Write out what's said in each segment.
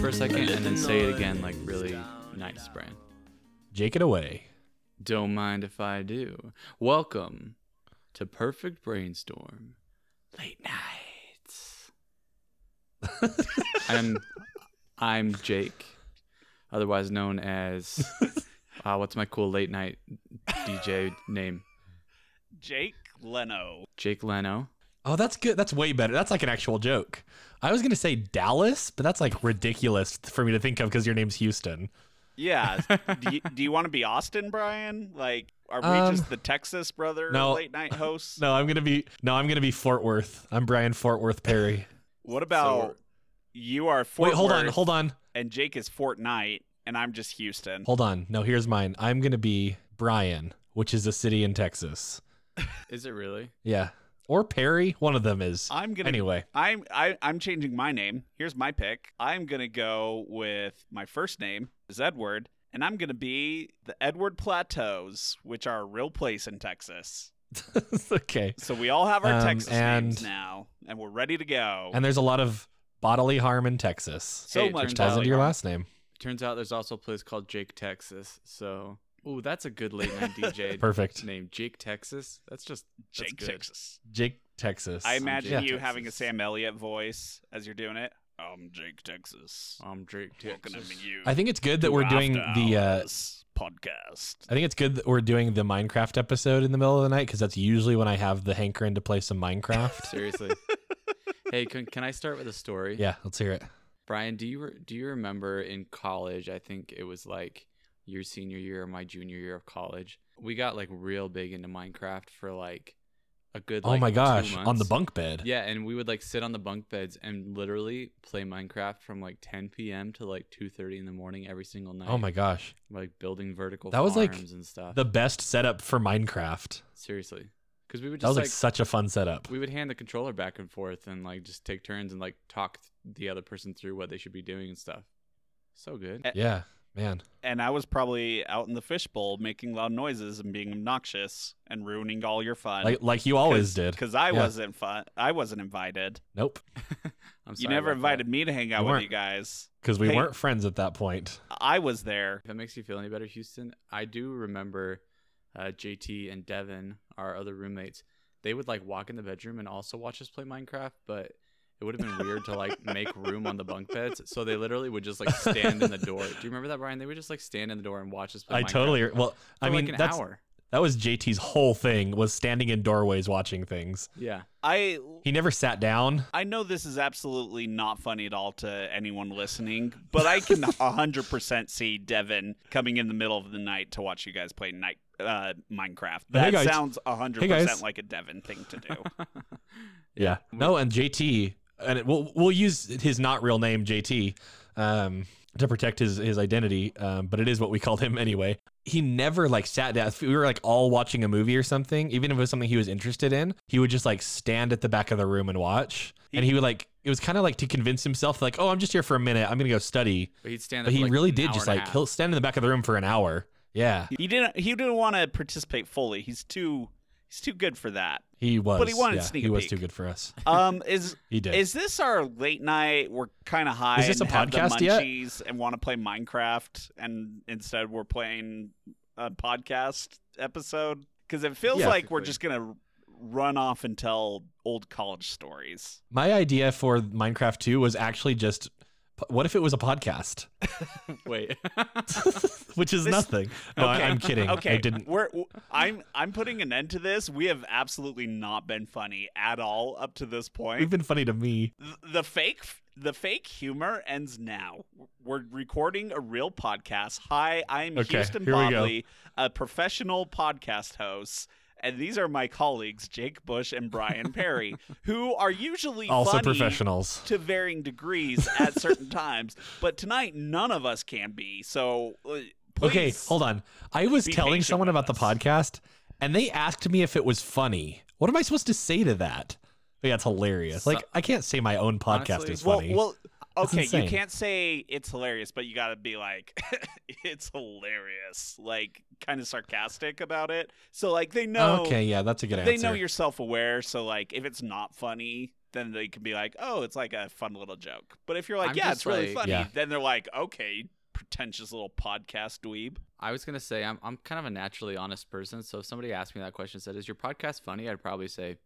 for a second, and then say it again, like really nice, Brian. Jake it away. Don't mind if I do. Welcome to Perfect Brainstorm Late Nights. I'm I'm Jake, otherwise known as uh, what's my cool late night DJ name? Jake Leno. Jake Leno. Oh, that's good. That's way better. That's like an actual joke. I was gonna say Dallas, but that's like ridiculous for me to think of because your name's Houston. Yeah. do you, do you want to be Austin, Brian? Like, are we Um, just the Texas brother no. late night hosts? No, I'm gonna be no, I'm gonna be Fort Worth. I'm Brian Fort Worth Perry. What about you are Fort Wait, hold on, hold on, and Jake is Fort Fortnite, and I'm just Houston. hold on. No, here's mine. I'm gonna be Brian, which is a city in Texas. Is it really? Yeah, or Perry. One of them is. I'm gonna Anyway, I'm I, I'm changing my name. Here's my pick. I'm gonna go with my first name is Edward, and I'm gonna be the Edward Plateaus, which are a real place in Texas. okay. So we all have our Um, Texas names now, and we're ready to go. And there's a lot of bodily harm in Texas. so Hey, much turns Tells out- into your last name. Turns out there's also a place called Jake, Texas. So, ooh, that's a good late night DJ Perfect. name. Jake, Texas. That's just that's Jake, good. Texas. Jake, Texas. I imagine Jake, you Texas. having a Sam Elliott voice as you're doing it. I'm Jake, Texas. I'm Jake, Texas. you. I think it's good that we're doing the. Uh, podcast. I think it's good that we're doing the Minecraft episode in the middle of the night because that's usually when I have the hankering to play some Minecraft. Seriously. hey, can, can I start with a story? yeah, let's hear it. Brian, do you re- do you remember in college? I think it was like your senior year or my junior year of college. We got like real big into Minecraft for like a good. oh like, my two gosh, on the bunk bed. Yeah, and we would like sit on the bunk beds and literally play Minecraft from like 10 p.m. to like 2:30 in the morning every single night. Oh my gosh, Like building vertical That was, like, farms and stuff. the best setup for Minecraft. Seriously, because we would just That was like, like such a fun setup. we would hand the controller back and forth and like just take turns and like talk the other person through what they should be doing and stuff. So good. Yeah, man. And I was probably out in the fishbowl making loud noises and being obnoxious and ruining all your fun. Like like you always did. Because I Yeah. wasn't fun. I wasn't invited. Nope, I'm sorry You never about that. invited me to hang out You with you guys. because we Hey. weren't friends at that point. I was there. If that makes you feel any better, Houston, I do remember uh, JT and Devin, our other roommates. They would like walk in the bedroom and also watch us play Minecraft, but it would have been weird to like make room on the bunk beds. So they literally would just like stand in the door. Do you remember that, Brian? They would just like stand in the door and watch us play Minecraft. I Minecraft totally well. for I mean, like an that's hour. that was JT's whole thing was standing in doorways watching things. Yeah. I He never sat down. I know this is absolutely not funny at all to anyone listening, but I can 100% see Devin coming in the middle of the night to watch you guys play night uh, Minecraft. That guys. sounds 100% Hey, like a Devin thing to do. Yeah. No, and JT, and it, we'll we'll use his not real name JT, um, to protect his his identity. Um, but it is what we called him anyway. He never like sat down. If we were like all watching a movie or something, even if it was something he was interested in, he would just like stand at the back of the room and watch. and he would like it was kind of like to convince himself like, oh, I'm just here for a minute. I'm gonna go study. But he'd stand But he like, really did just like he'll stand in the back of the room for an hour. Yeah, he didn't he didn't want to participate fully. He's too he's too good for that. he was. But he wanted yeah, to sneak He a was peek. too good for us. Um is He did. is this our late night? We're kind of high. Is this and a have the podcast yet? munchies And want to play Minecraft, and instead we're playing a podcast episode because it feels Yeah. like we're just gonna run off and tell old college stories. My idea for Minecraft 2 was actually just what if it was a podcast? Wait. Which is This- nothing. No, I, Okay, I'm kidding. Okay, I didn't. We're I'm I'm putting an end to this. We have absolutely not been funny at all up to this point. We've been funny to me. Th- the fake the fake humor ends now. We're recording a real podcast. Hi, I'm Okay, Houston here we go. Bobley, a professional podcast host. And these are my colleagues, Jake Bush and Brian Perry, who are usually Also funny professionals. to varying degrees at certain times. But tonight, none of us can be. So, uh, Okay, hold on. I was telling someone with about the podcast, and they asked me if it was funny. What am I supposed to say to that? Yeah, it's hilarious. Like I can't say my own podcast Honestly- is Well, funny. well, okay, you can't say it's hilarious, but you got to be like, it's hilarious, like kind of sarcastic about it. So like they know, okay, yeah, that's a good answer. they know you're self-aware. So like if it's not funny, then they can be like, oh, it's like a fun little joke. But if you're like, I'm yeah, it's really like- funny, Yeah. then they're like, okay, pretentious little podcast dweeb. I was gonna say I'm I'm kind of a naturally honest person, so if somebody asked me that question, said, "Is your podcast funny?" I'd probably say,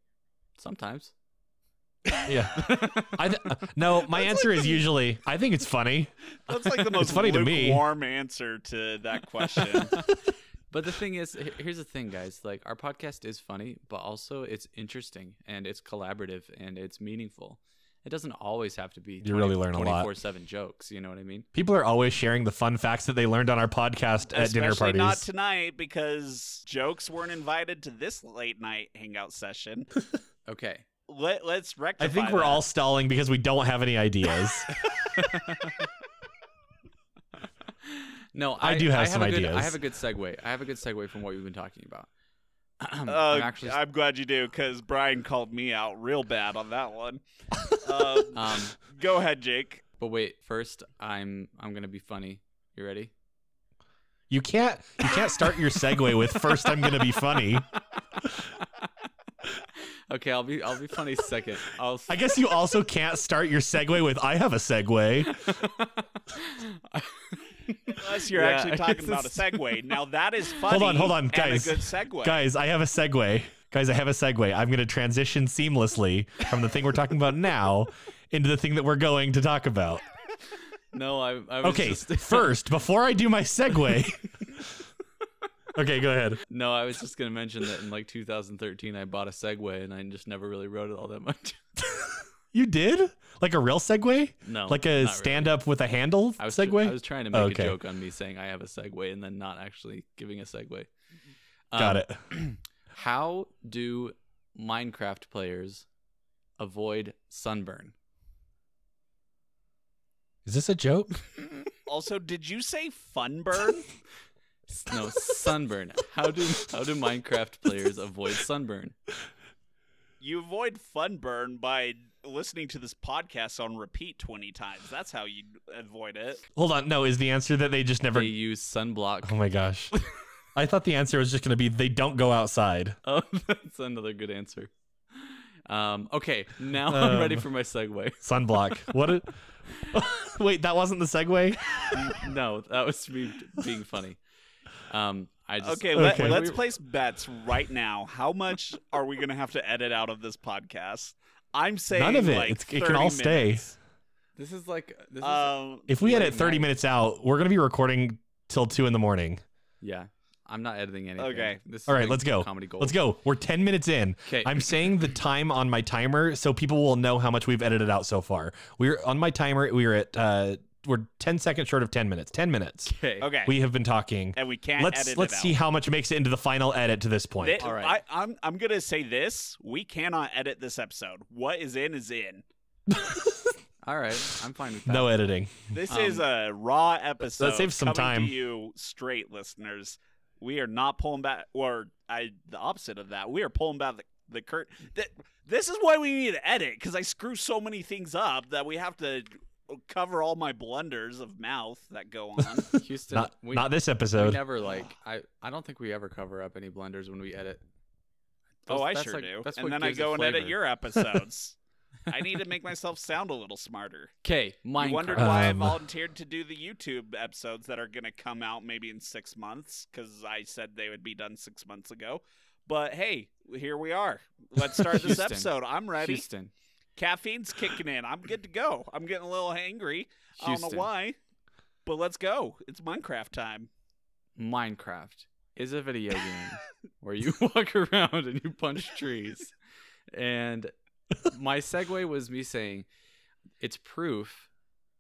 "Sometimes." Yeah. I th- no, my answer is usually I think it's funny. That's like the most funny to me. lukewarm answer to that question. But the thing is, he- here's the thing, guys. Like our podcast is funny, but also it's interesting and it's collaborative and it's meaningful. It doesn't always have to be. You really learn a lot. 24 seven jokes. You know what I mean? People are always sharing the fun facts that they learned on our podcast at dinner Especially parties. not tonight because jokes weren't invited to this late night hangout session. Okay. Let, let's rectify I think we're that. all stalling because we don't have any ideas. No, I do have some a good- ideas. I have a good segue. I have a good segue from what we've been talking about. Uh, I'm actually I'm glad you do because Brian called me out real bad on that one. um, um go ahead, Jake. but wait, first I'm I'm going to be funny. You ready? You can't you can't start your segue with first I'm gonna be funny. okay, I'll be I'll be funny second. I'll I guess you also can't start your segue with I have a segue. Unless you're Yeah, actually talking about a segue. Now that is funny. Hold on, hold on, guys. a good segue. Guys, I have a segue. Guys, I have a segue. I'm gonna transition seamlessly from the thing we're talking about now into the thing that we're going to talk about. no, I, I was Okay, just, first, before I do my segue. Okay, go ahead. No, I was just gonna mention that in like 2013, I bought a Segway and I just never really rode it all that much. You did? Like a real Segway? No, Like not a really. stand up with a handle I was tr- I was trying to make Okay. a joke on me saying I have a Segway and then not actually giving a Segway. Got Um, it. How do Minecraft players avoid sunburn? Is this a joke? Also, did you say fun burn? S- No, sunburn. How do how do Minecraft players avoid sunburn? you avoid fun burn by listening to this podcast on repeat 20 times. That's how you avoid it. Hold on. No, is the answer that they just never. They use sunblock. Oh my gosh. I thought the answer was just going to be they don't go outside. Oh, that's another good answer. Um, okay, now I'm ready Um, for my segue. Sunblock. What? A... Wait, that wasn't the segue? no, that was me being funny. Um, I just Okay, let, Okay. let's place bets right now. How much are we going to have to edit out of this podcast? I'm saying None of it. Like It's- it can 30 all stay. minutes. This is like this is Um, If we Late edit 30 night. minutes out, we're going to be recording till 2 in the morning. yeah. I'm not editing anything. Okay. This is All right, like let's go. Comedy gold. Let's go. We're 10 minutes in. 'Kay. I'm saying the time on my timer so people will know how much we've edited out so far. We're on my timer. We are at, uh, we're 10 seconds short of 10 minutes. 10 minutes. Okay. okay. We have been talking. and we can't Let's edit let's it see out. how much makes it into the final edit to this point. Thi- All right. I, I'm I'm gonna say this: we cannot edit this episode. What is in is in. All right. I'm fine with that. no editing. This Um, is a raw episode. saves some coming time. To you straight listeners, we are not pulling back, or I the opposite of that. We are pulling back the, the curt. Th- this is why we need to edit because I screw so many things up that we have to cover all my blunders of mouth that go on. Houston. Not we, not this episode. we never like. I I don't think we ever cover up any blunders when we edit. oh, I sure like- do. And then I go and edit your episodes. I need to make myself sound a little smarter. Okay, Minecraft. You wondered why I Um, volunteered to do the YouTube episodes that are going to come out maybe in six months because I said they would be done six months ago. But hey, here we are. Let's start this Houston. episode. I'm ready. Houston. Caffeine's kicking in. I'm good to go. I'm getting a little hangry. I don't know why, but let's go. It's Minecraft time. Minecraft is a video game where you walk around and you punch trees. And my segue was me saying it's proof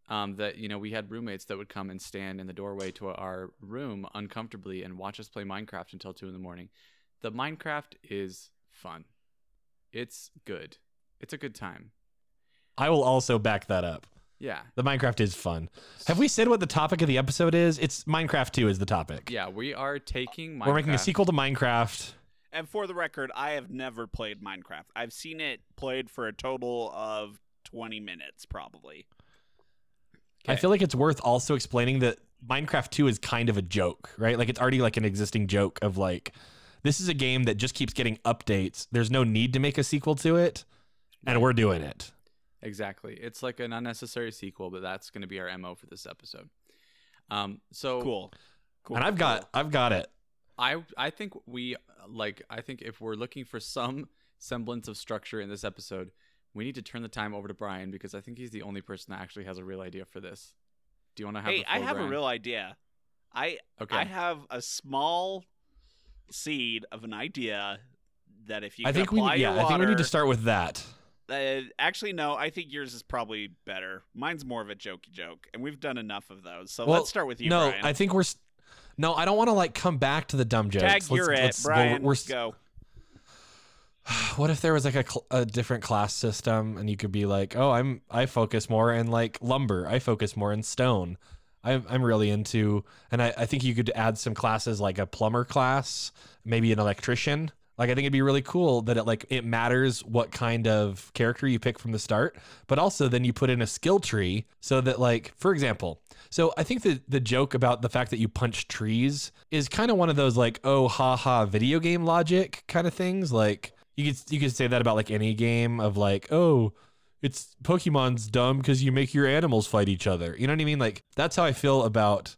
um, that you know we had roommates that would come and stand in the doorway to our room uncomfortably and watch us play Minecraft until two in the morning. The Minecraft is fun. It's good. It's a good time. I will also back that up. Yeah. The Minecraft is fun. Have we said what the topic of the episode is? It's Minecraft 2 is the topic. Yeah, we are taking Minecraft. We're making a sequel to Minecraft. And for the record, I have never played Minecraft. I've seen it played for a total of 20 minutes, probably. I feel like it's worth also explaining that Minecraft 2 is kind of a joke, right? Like it's already like an existing joke of like this is a game that just keeps getting updates. There's no need to make a sequel to it, and we're doing it. Exactly. It's like an unnecessary sequel, but that's going to be our mo for this episode. Um. So Cool. Cool. and I've got I've got it. I I think we like I think if we're looking for some semblance of structure in this episode, we need to turn the time over to Brian because I think he's the only person that actually has a real idea for this. Do you want to have? Hey, the I floor, have a real idea. I Okay. I have a small seed of an idea that if you I can think we yeah, your I think we need to start with that. Uh, actually, no. I think yours is probably better. Mine's more of a jokey joke, and we've done enough of those. So Well, let's start with you, no, Brian. I think we're s- No, I don't want to like come back to the dumb jokes. Tag, Let's- you're let's- well, Brian. we're s- go. what if there was like a, cl- a different class system and you could be like oh i'm i focus more in like lumber i focus more in stone i'm, I'm really into and I, I think you could add some classes like a plumber class maybe an electrician like i think it'd be really cool that it like it matters what kind of character you pick from the start but also then you put in a skill tree so that like for example so I think that the joke about the fact that you punch trees is kind of one of those like oh ha ha video game logic kind of things. Like you could you could say that about like any game of like oh it's Pokemon's dumb because you make your animals fight each other. You know what I mean? Like that's how I feel about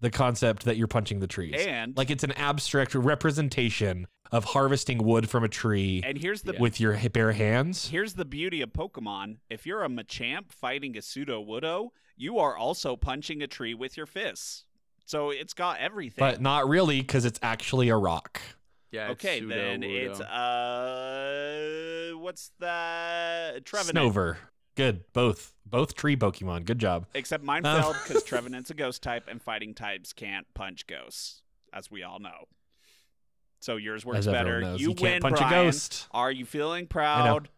the concept that you're punching the trees. And like it's an abstract representation of harvesting wood from a tree and here's the with your bare hands. here's the beauty of Pokemon. If you're a Machamp fighting a Sudowoodo, you are also punching a tree with your fists. So it's got everything. But not really because it's actually a rock. Yeah. it's okay, pseudo then it's Wudo. uh, what's that? Trevenant. Snover. Good. Both. Both tree Pokemon. Good job. Except mine Um, failed because Trevenant's a ghost type, and fighting types can't punch ghosts, as we all know. So yours works better. You, You, can't win, punch Brian. a ghost. Are you feeling proud?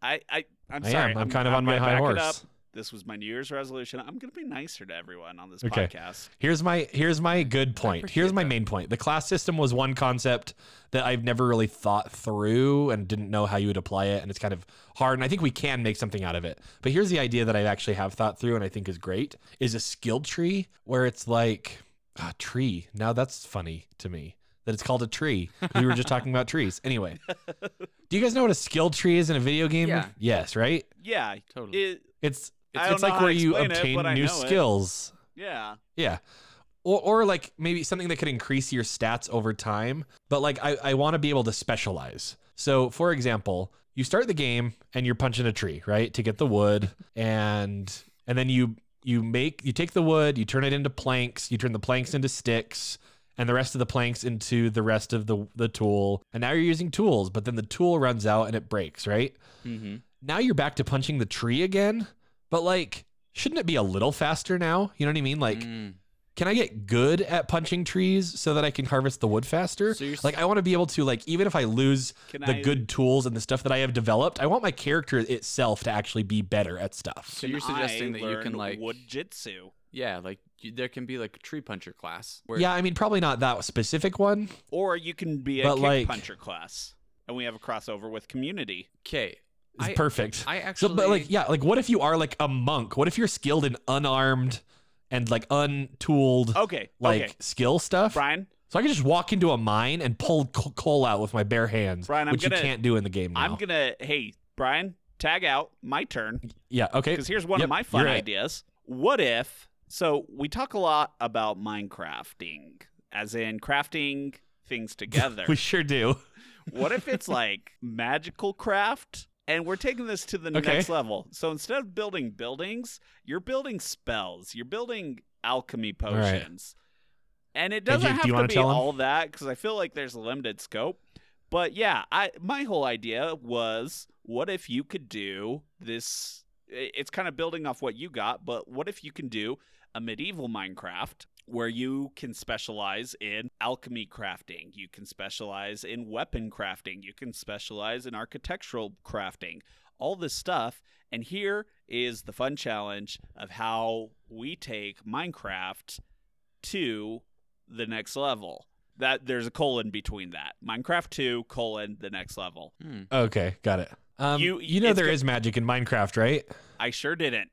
I, I, I'm I sorry. am. I'm kind of on my high horse. It up. This was my New Year's resolution. I'm going to be nicer to everyone on this Okay. podcast. Here's my here's my good point. Here's my that. main point. The class system was one concept that I've never really thought through and didn't know how you would apply it and it's kind of hard and I think we can make something out of it. But here's the idea that I actually have thought through and I think is great is a skill tree where it's like a tree. Now that's funny to me that it's called a tree. We were just talking about trees. Anyway. Do you guys know what a skill tree is in a video game? Yeah. Yes, right? Yeah. Totally. It, It's I it's, it's like where you explain it, obtain new know it. skills. yeah. Yeah. Or, or like maybe something that could increase your stats over time. But like I, I want to be able to specialize. So for example, you start the game and you're punching a tree, right? To get the wood and and then you you make you take the wood, you turn it into planks, you turn the planks into sticks, and the rest of the planks into the rest of the the tool. And now you're using tools, but then the tool runs out and it breaks, right? mm-hmm. Now you're back to punching the tree again, but like shouldn't it be a little faster now? You know what I mean? Like Mm. can I get good at punching trees so that I can harvest the wood faster? So you're like I want to be able to like even if I lose Can the I, good tools and the stuff that I have developed, I want my character itself to actually be better at stuff. So you're suggesting I that you can like wood jitsu, yeah, like there can be like a tree puncher class. Where, Yeah, I mean probably not that specific one. or you can be a kick like- puncher class, and we have a crossover with community. Okay. It's I- perfect. I actually, So but like yeah, like what if you are like a monk? What if you're skilled in unarmed and like untooled Okay. like okay. skill stuff? Brian, So I can just walk into a mine and pull coal out with my bare hands, Brian, I'm which gonna- you can't do in the game now. I'm gonna. Hey, Brian, tag out. My turn. yeah, okay. Because here's one Yep, of my fun you're ideas. What if? So we talk a lot about Minecrafting, as in crafting things together. We sure do. what if it's like magical craft? And we're taking this to the Okay. next level. So instead of building buildings, you're building spells. You're building alchemy All right. potions. And it doesn't Jake, do have you to be all that because I feel like there's a limited scope. But yeah, I my whole idea was what if you could do this it's kind of building off what you got, but what if you can do a medieval Minecraft where you can specialize in alchemy crafting, you can specialize in weapon crafting, you can specialize in architectural crafting, all this stuff. And here is the fun challenge of how we take Minecraft to the next level. That there's a colon between that. Minecraft 2 colon the next level. Hmm. Okay, got it. Um, You- you, know it's there go- is magic in Minecraft, right? I sure didn't.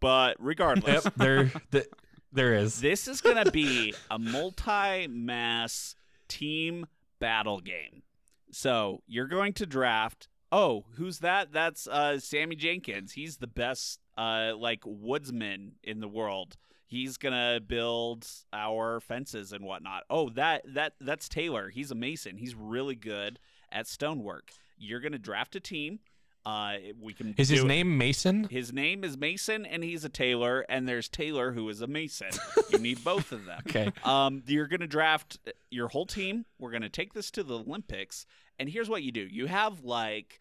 but regardless, Yep, there, th- there is. this is going to be a multi-mass team battle game. So you're going to draft. Oh, who's that? That's uh, Sammy Jenkins. He's the best, uh, like woodsman in the world. He's gonna build our fences and whatnot. Oh, that that that's Taylor. He's a mason. He's really good at stonework. You're gonna draft a team. Uh, we can. Is his it- name Mason? his name is Mason, and he's a tailor. And there's Taylor, who is a mason. you need both of them. Okay. Um, you're gonna draft your whole team. We're gonna take this to the Olympics, and here's what you do: you have like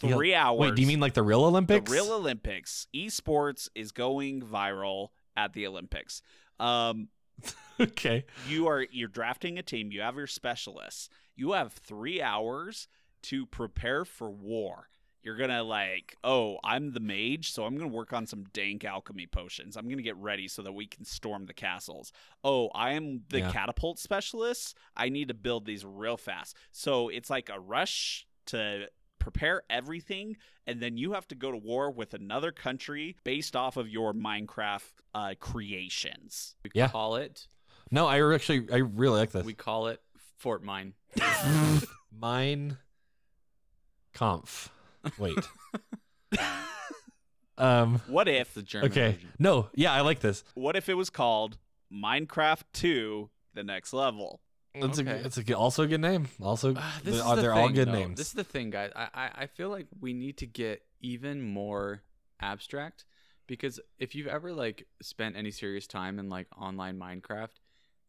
three hours. Wait, do you mean like the real Olympics? the real Olympics? Esports is going viral at the Olympics. Um, okay. you are you're drafting a team. You have your specialists. You have three hours to prepare for war. You're gonna like, oh, I'm the mage, so I'm gonna work on some dank alchemy potions. I'm gonna get ready so that we can storm the castles. Oh, I am the Yeah. catapult specialist. I need to build these real fast. So it's like a rush to prepare everything, and then you have to go to war with another country based off of your Minecraft uh, creations. We Yeah. call it. No, I actually I really like this. We call it Fort Mine. Mine conf. Wait. um What if the German okay. version. No, yeah, I like this. what if it was called Minecraft 2 the next level? It's Okay. a it's a good, also a good name. Also Ah, this they- is are the they're all thing, good though. names. This is the thing, guys. I, I I feel like we need to get even more abstract because if you've ever like spent any serious time in like online Minecraft,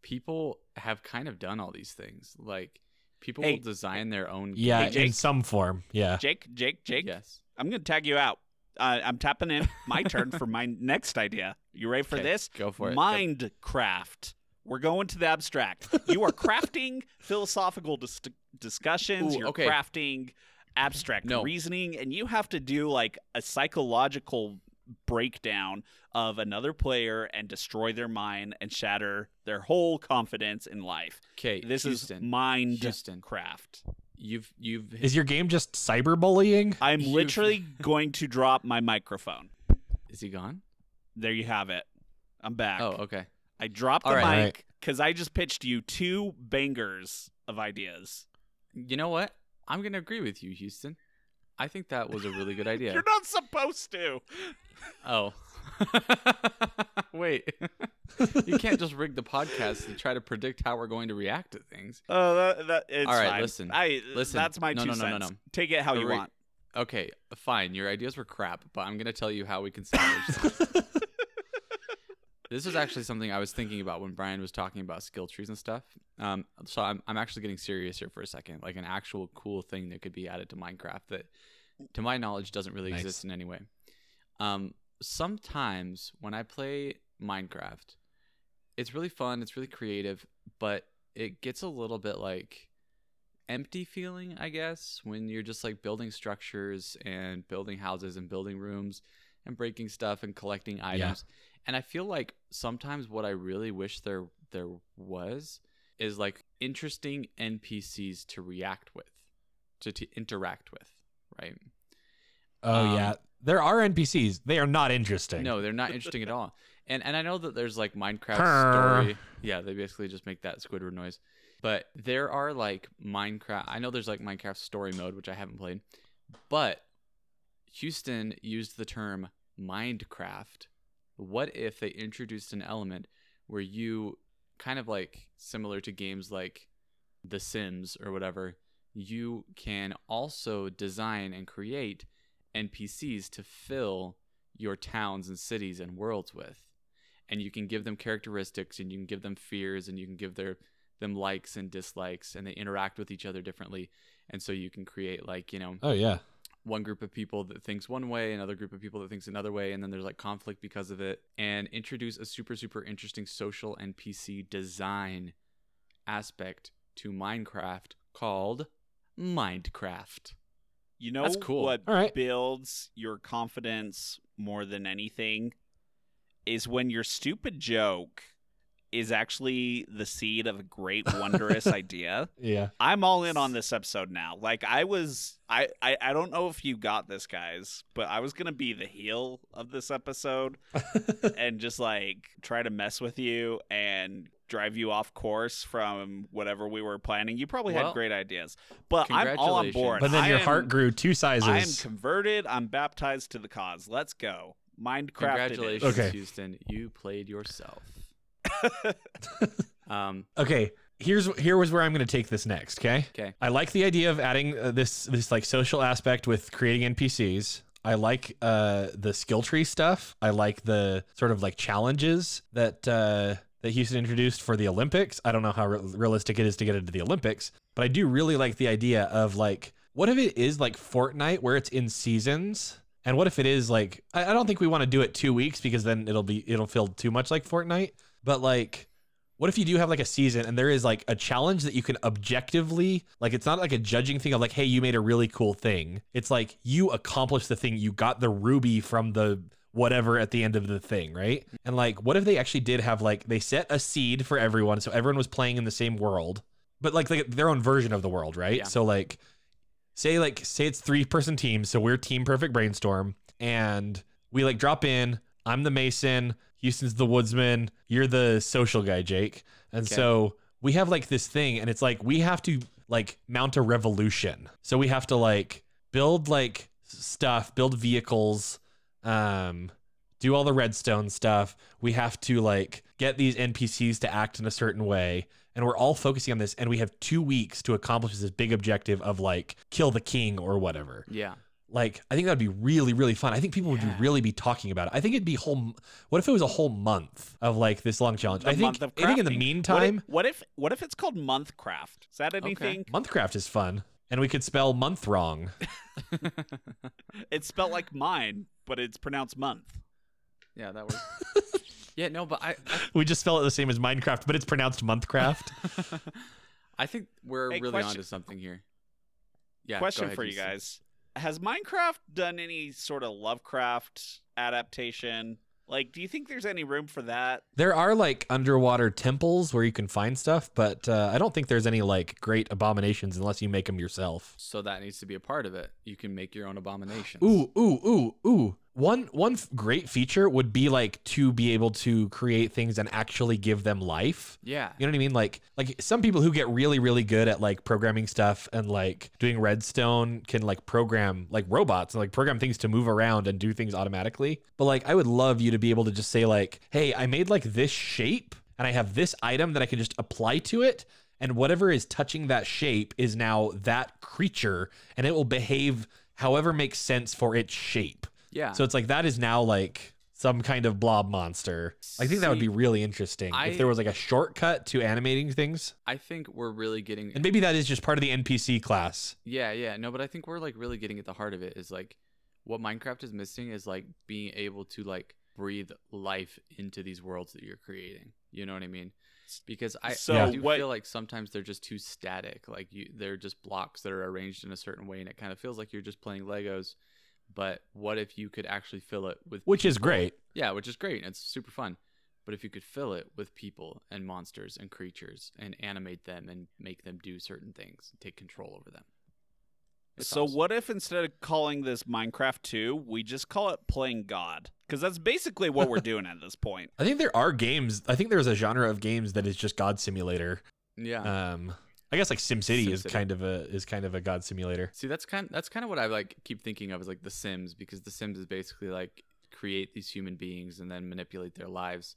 people have kind of done all these things. Like people Hey. will design their own. yeah, Hey, in some form. Yeah. Jake, Jake, Jake, Yes. I'm going to tag you out. Uh, I'm tapping in. My turn for my next idea. You ready for Okay, this? Go for it. Minecraft. We're going to the abstract. You are crafting philosophical dis- discussions. Ooh, You're okay. crafting abstract No. reasoning, and you have to do like a psychological breakdown of another player and destroy their mind and shatter their whole confidence in life. Okay. This Houston, is Minecraft. Houston. craft. You've you've Is your game just cyberbullying? I'm You've- literally going to drop my microphone. is he gone? There you have it. I'm back. Oh, okay. I dropped the All right. mic because I just pitched you two bangers of ideas. You know what? I'm gonna agree with you, Houston. I think that was a really good idea. You're not supposed to. Oh. Wait. you can't just rig the podcast to try to predict how we're going to react to things. Oh, that, that it's All right, fine. listen. I Listen. That's my No, two no, no, no, cents. no. Take it how you Hurry. want. Okay, fine. Your ideas were crap, but I'm going to tell you how we can salvage them. this is actually something I was thinking about when Brian was talking about skill trees and stuff. Um, so I'm, I'm actually getting serious here for a second. Like an actual cool thing that could be added to Minecraft that, to my knowledge, doesn't really Nice. exist in any way. Um, sometimes when I play Minecraft, it's really fun, it's really creative, but it gets a little bit like empty feeling, I guess, when you're just like building structures and building houses and building rooms and breaking stuff and collecting items. And I feel like sometimes what I really wish there there was is like interesting NPCs to react with, to, to interact with, right? Oh Um, yeah. There are NPCs. They are not interesting. No, they're not interesting at all. And and I know that there's like Minecraft Purr. story. Yeah, they basically just make that Squidward noise. But there are like Minecraft. I know there's like Minecraft story mode, which I haven't played. But Houston used the term Minecraft. What if they introduced an element where you kind of like similar to games like The Sims or whatever, you can also design and create NPCs to fill your towns and cities and worlds with. And you can give them characteristics and you can give them fears and you can give their them likes and dislikes and they interact with each other differently. And so you can create like, you know, Oh yeah. One group of people that thinks one way, another group of people that thinks another way, and then there's like conflict because of it, and introduce a super super interesting social NPC design aspect to Minecraft called Minecraft. You know That's cool. what All right. builds your confidence more than anything is when your stupid joke is actually the seed of a great wondrous idea. Yeah. I'm all in on this episode now. Like I was I, I I don't know if you got this guys, but I was going to be the heel of this episode and just like try to mess with you and drive you off course from whatever we were planning. You probably Well, had great ideas, but I'm all on board. But then I your am- heart grew two sizes. I am converted. I'm baptized to the cause. Let's go. Minecraft. it is. Congratulations, Okay. Houston. You played yourself. um. okay. Here's here was where I'm going to take this next. Okay. Okay. I like the idea of adding uh, this this like social aspect with creating NPCs. I like uh, the skill tree stuff. I like the sort of like challenges that uh, that Houston introduced for the Olympics. I don't know how re- realistic it is to get into the Olympics, but I do really like the idea of like what if it is like Fortnite where it's in seasons, and what if it is like I, I don't think we want to do it two weeks because then it'll be it'll feel too much like Fortnite, but like what if you do have like a season and there is like a challenge that you can objectively like it's not like a judging thing of like hey you made a really cool thing. It's like you accomplished the thing. You got the ruby from the whatever at the end of the thing right? And like what if they actually did have like they set a seed for everyone so everyone was playing in the same world but like, like their own version of the world right? Yeah. so like say like say it's three person teams so we're team perfect brainstorm and we like drop in i'm the mason houston's the woodsman. You're the social guy jake. And Okay. so we have like this thing and it's like we have to like mount a revolution. So we have to like build like stuff build vehicles um do all the redstone stuff. We have to like get these npcs to act in a certain way. And we're all focusing on this and we have two weeks to accomplish this big objective of like kill the king or whatever. Yeah. Like i think that'd be really really fun i think people would really be talking about it i think it'd be whole what if it was a whole month of like this long challenge The i think month of i think in the meantime what if, what if what if it's called Monthcraft? Is that anything? monthcraft is fun and we could spell month wrong It's spelled like mine, but it's pronounced month. yeah, that works. yeah, no, but I, I we just spell it the same as minecraft but it's pronounced monthcraft I think we're Hey, really question- onto something here. Yeah. Question for you Houston. guys: Has Minecraft done any sort of Lovecraft adaptation? Like, do you think there's any room for that? There are like underwater temples where you can find stuff, but uh, I don't think there's any like great abominations unless you make them yourself. So that needs to be a part of it. You can make your own abominations. Ooh, ooh, ooh, ooh. One one great feature would be like to be able to create things and actually give them life. Yeah. You know what I mean? Like like some people who get really really good at like programming stuff and like doing redstone can like program like robots and like program things to move around and do things automatically. But like I would love you to be able to just say like, "Hey, I made like this shape and I have this item that I can just apply to it." And whatever is touching that shape is now that creature, and it will behave however makes sense for its shape. Yeah. So it's like that is now like some kind of blob monster. I think that would be really interesting I- if there was like a shortcut to animating things. I think we're really getting And maybe that is just part of the NPC class. Yeah, yeah. No, but I think we're like really getting at the heart of it is like what Minecraft is missing is like being able to like breathe life into these worlds that you're creating. You know what I mean? Because I, So I do what- feel like sometimes they're just too static. Like you they're just blocks that are arranged in a certain way and it kind of feels like you're just playing Legos. But what if you could actually fill it with Which is great. Yeah, which is great. It's super fun. But if you could fill it with people and monsters and creatures and animate them and make them do certain things, take control over them. It's so awesome. what if instead of calling this Minecraft 2, we just call it playing God? Because that's basically what we're doing at this point. I think there are games. I think there's a genre of games that is just God Simulator. Yeah. Um, I guess like SimCity, is SimCity. kind of a is kind of a God Simulator. See, that's kind that's kind of what I like keep thinking of is like The Sims because The Sims is basically like create these human beings and then manipulate their lives.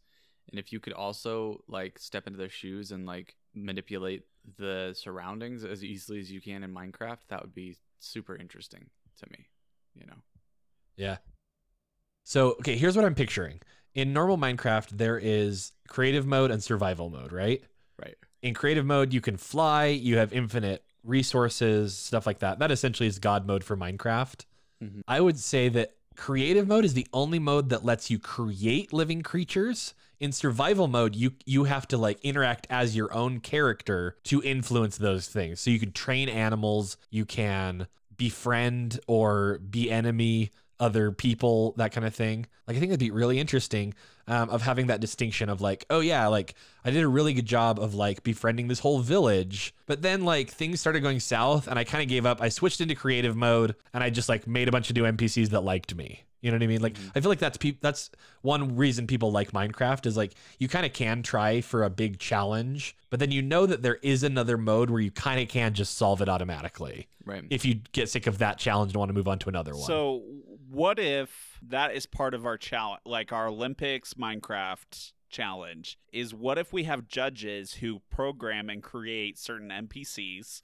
And if you could also like step into their shoes and like manipulate the surroundings as easily as you can in Minecraft, that would be super interesting to me. You know. Yeah. So okay, here's what I'm picturing. In normal Minecraft, there is creative mode and survival mode, right? Right. In creative mode you can fly you have infinite resources stuff like that. That essentially is god mode for minecraft. Mhm. i would say that creative mode is the only mode that lets you create living creatures. In survival mode you you have to like interact as your own character to influence those things. So you can train animals you can befriend or be enemy other people, that kind of thing. Like I think it'd be really interesting um, of having that distinction of like, oh yeah, like I did a really good job of like befriending this whole village, but then like things started going south and I kind of gave up. I switched into creative mode and I just like made a bunch of new NPCs that liked me. You know what I mean? Like I feel like that's pe- that's one reason people like Minecraft is like you kind of can try for a big challenge, but then you know that there is another mode where you kind of can just solve it automatically Right. if you get sick of that challenge and want to move on to another one. So, what if that is part of our challenge, like our Olympics Minecraft challenge? Is what if we have judges who program and create certain NPCs?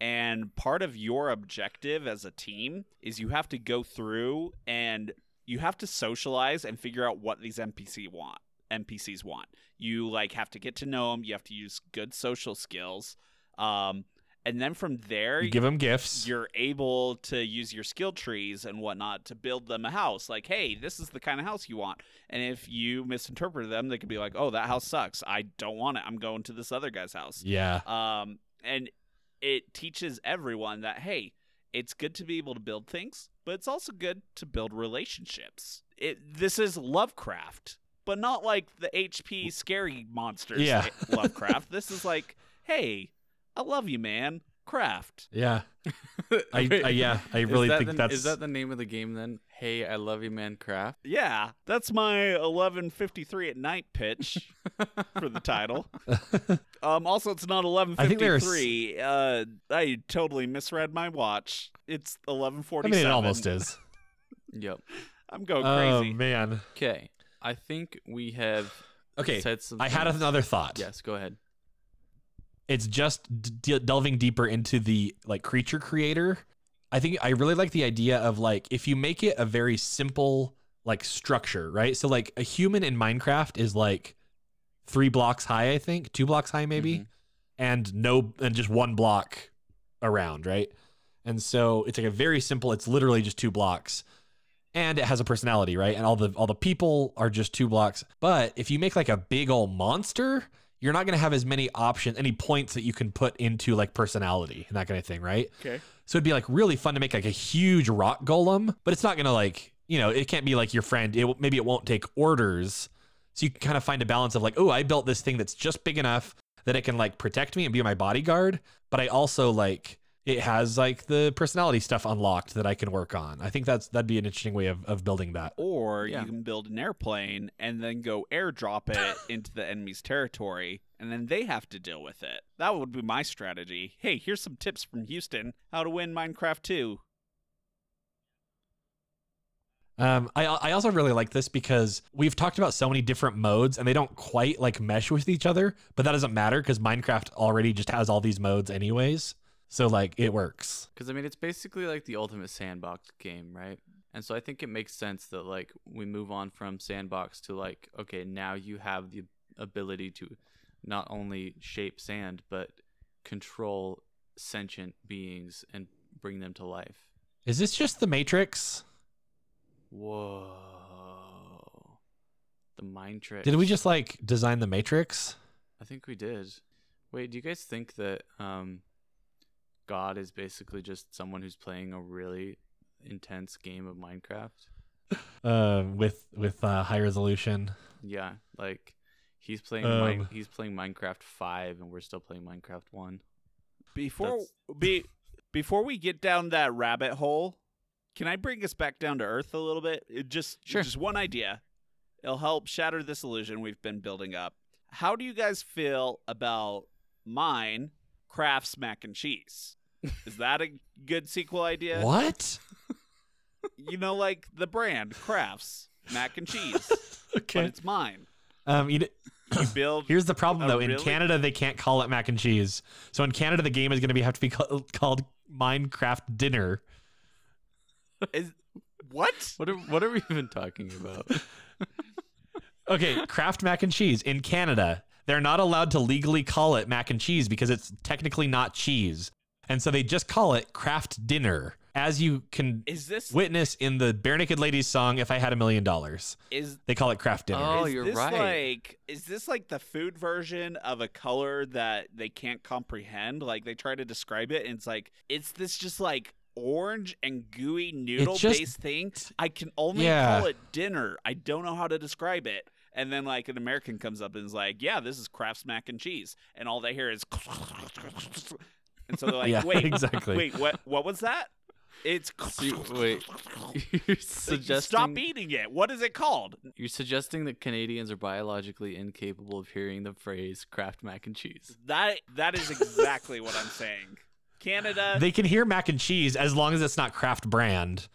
And part of your objective as a team is you have to go through and you have to socialize and figure out what these NPC want. NPCs want. You like have to get to know them. You have to use good social skills. Um, and then from there, you give them gifts. you're able to use your skill trees and whatnot to build them a house. Like, hey, this is the kind of house you want. And if you misinterpret them, they could be like, oh, that house sucks. I don't want it. I'm going to this other guy's house. Yeah. Um, and it teaches everyone that hey, it's good to be able to build things, but it's also good to build relationships. It this is Lovecraft, but not like the HP scary monsters. Yeah. Lovecraft. this is like, hey, I love you, man. Craft. Yeah. I, I yeah, I really that think the, that's is that the name of the game then? Hey, I love you, man. Craft. Yeah, that's my 11:53 at night pitch for the title. Um, also, it's not I think there's- 11:53. Uh, I totally misread my watch. It's 11:47. I mean it almost is. Yep. I'm going crazy. Oh crazy. man. Okay. I think we have Okay. said some. I had another thought. Yes. Go ahead. It's just d- delving deeper into the like creature creator. I think I really like the idea of like if you make it a very simple like structure, right? So like a human in Minecraft is like 3 blocks high, I think, 2 blocks high maybe, Mhm. and no and just one block around, right? And so it's like a very simple, it's literally just two blocks. And it has a personality, right? And all the all the people are just two blocks. But if you make like a big old monster, you're not gonna have as many options, any points that you can put into like personality and that kind of thing, right? Okay. So it'd be like really fun to make like a huge rock golem, but it's not gonna like you know it can't be like your friend. It maybe it won't take orders, so you can kind of find a balance of like, oh, I built this thing that's just big enough that it can like protect me and be my bodyguard, but I also like it has like the personality stuff unlocked that I can work on. I think that's that'd be an interesting way of, of building that. Or Yeah. you can build an airplane and then go airdrop it into the enemy's territory, and then they have to deal with it. That would be my strategy. Hey, here's some tips from Houston: how to win Minecraft 2. Um, I I also really like this because we've talked about so many different modes and they don't quite like mesh with each other, but that doesn't matter because Minecraft already just has all these modes anyways. So like it works. Because I mean, it's basically like the ultimate sandbox game, right? And so I think it makes sense that like we move on from sandbox to like, okay, now you have the ability to not only shape sand but control sentient beings and bring them to life. Is this just the Matrix? Whoa. The mind trick. Did we just like design the Matrix? I think we did. Wait, do you guys think that um, God is basically just someone who's playing a really intense game of Minecraft? Um, with with uh, high resolution. Yeah, like he's playing Um. Min- he's playing Minecraft Five, and we're still playing Minecraft One. Before That's- be before we get down that rabbit hole, can I bring us back down to earth a little bit? It just Sure. just one idea. It'll help shatter this illusion we've been building up. How do you guys feel about mine crafts mac and cheese? Is that a good sequel idea? What? You know, like the brand Kraft's mac and cheese, but okay. it's mine. Um, you, d- You build here's the problem though. In really? Canada, they can't call it mac and cheese. So in Canada, the game is going to be have to be called, called Minecraft Dinner. is what? What are what are we even talking about? Okay, Kraft mac and cheese in Canada. They're not allowed to legally call it mac and cheese because it's technically not cheese. And so they just call it Kraft Dinner. As you can Is this witness in the Barenaked Ladies song If I Had a Million Dollars. is They call it Kraft Dinner. Oh, is you're this right. Like, is this like the food version of a color that they can't comprehend? Like they try to describe it, and it's like, it's this just like orange and gooey noodle just- based thing. I can only Yeah. call it dinner. I don't know how to describe it. And then like an American comes up and is like, "Yeah, this is Kraft's mac and cheese," and all they hear is, and so they're like, Yeah, "Wait, exactly. wait, what? What was that?" It's wait. You're suggesting stop eating it. What is it called? you're suggesting that Canadians are biologically incapable of hearing the phrase Kraft mac and cheese. That that is exactly what I'm saying. Canada, They can hear mac and cheese as long as it's not Kraft brand.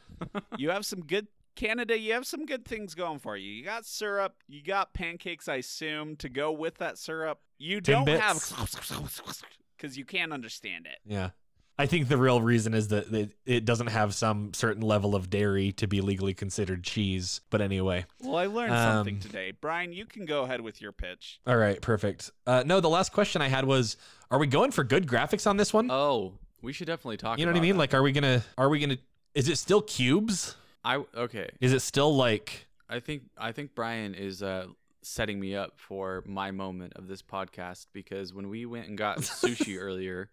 you have some good Canada, you have some good things going for you. You got syrup, you got pancakes, I assume, to go with that syrup. You don't Timbits. have because you can't understand it. Yeah. I think the real reason is that it, it doesn't have some certain level of dairy to be legally considered cheese. But anyway. Well, I learned something Um, today. Brian, you can go ahead with your pitch. All right, perfect. Uh, no, the last question I had was are we going for good graphics on this one? Oh, we should definitely talk you know what I mean? that. Like are we going to are we going to is it still cubes? I okay. Is it still like I think I think Brian is uh, setting me up for my moment of this podcast because when we went and got sushi earlier,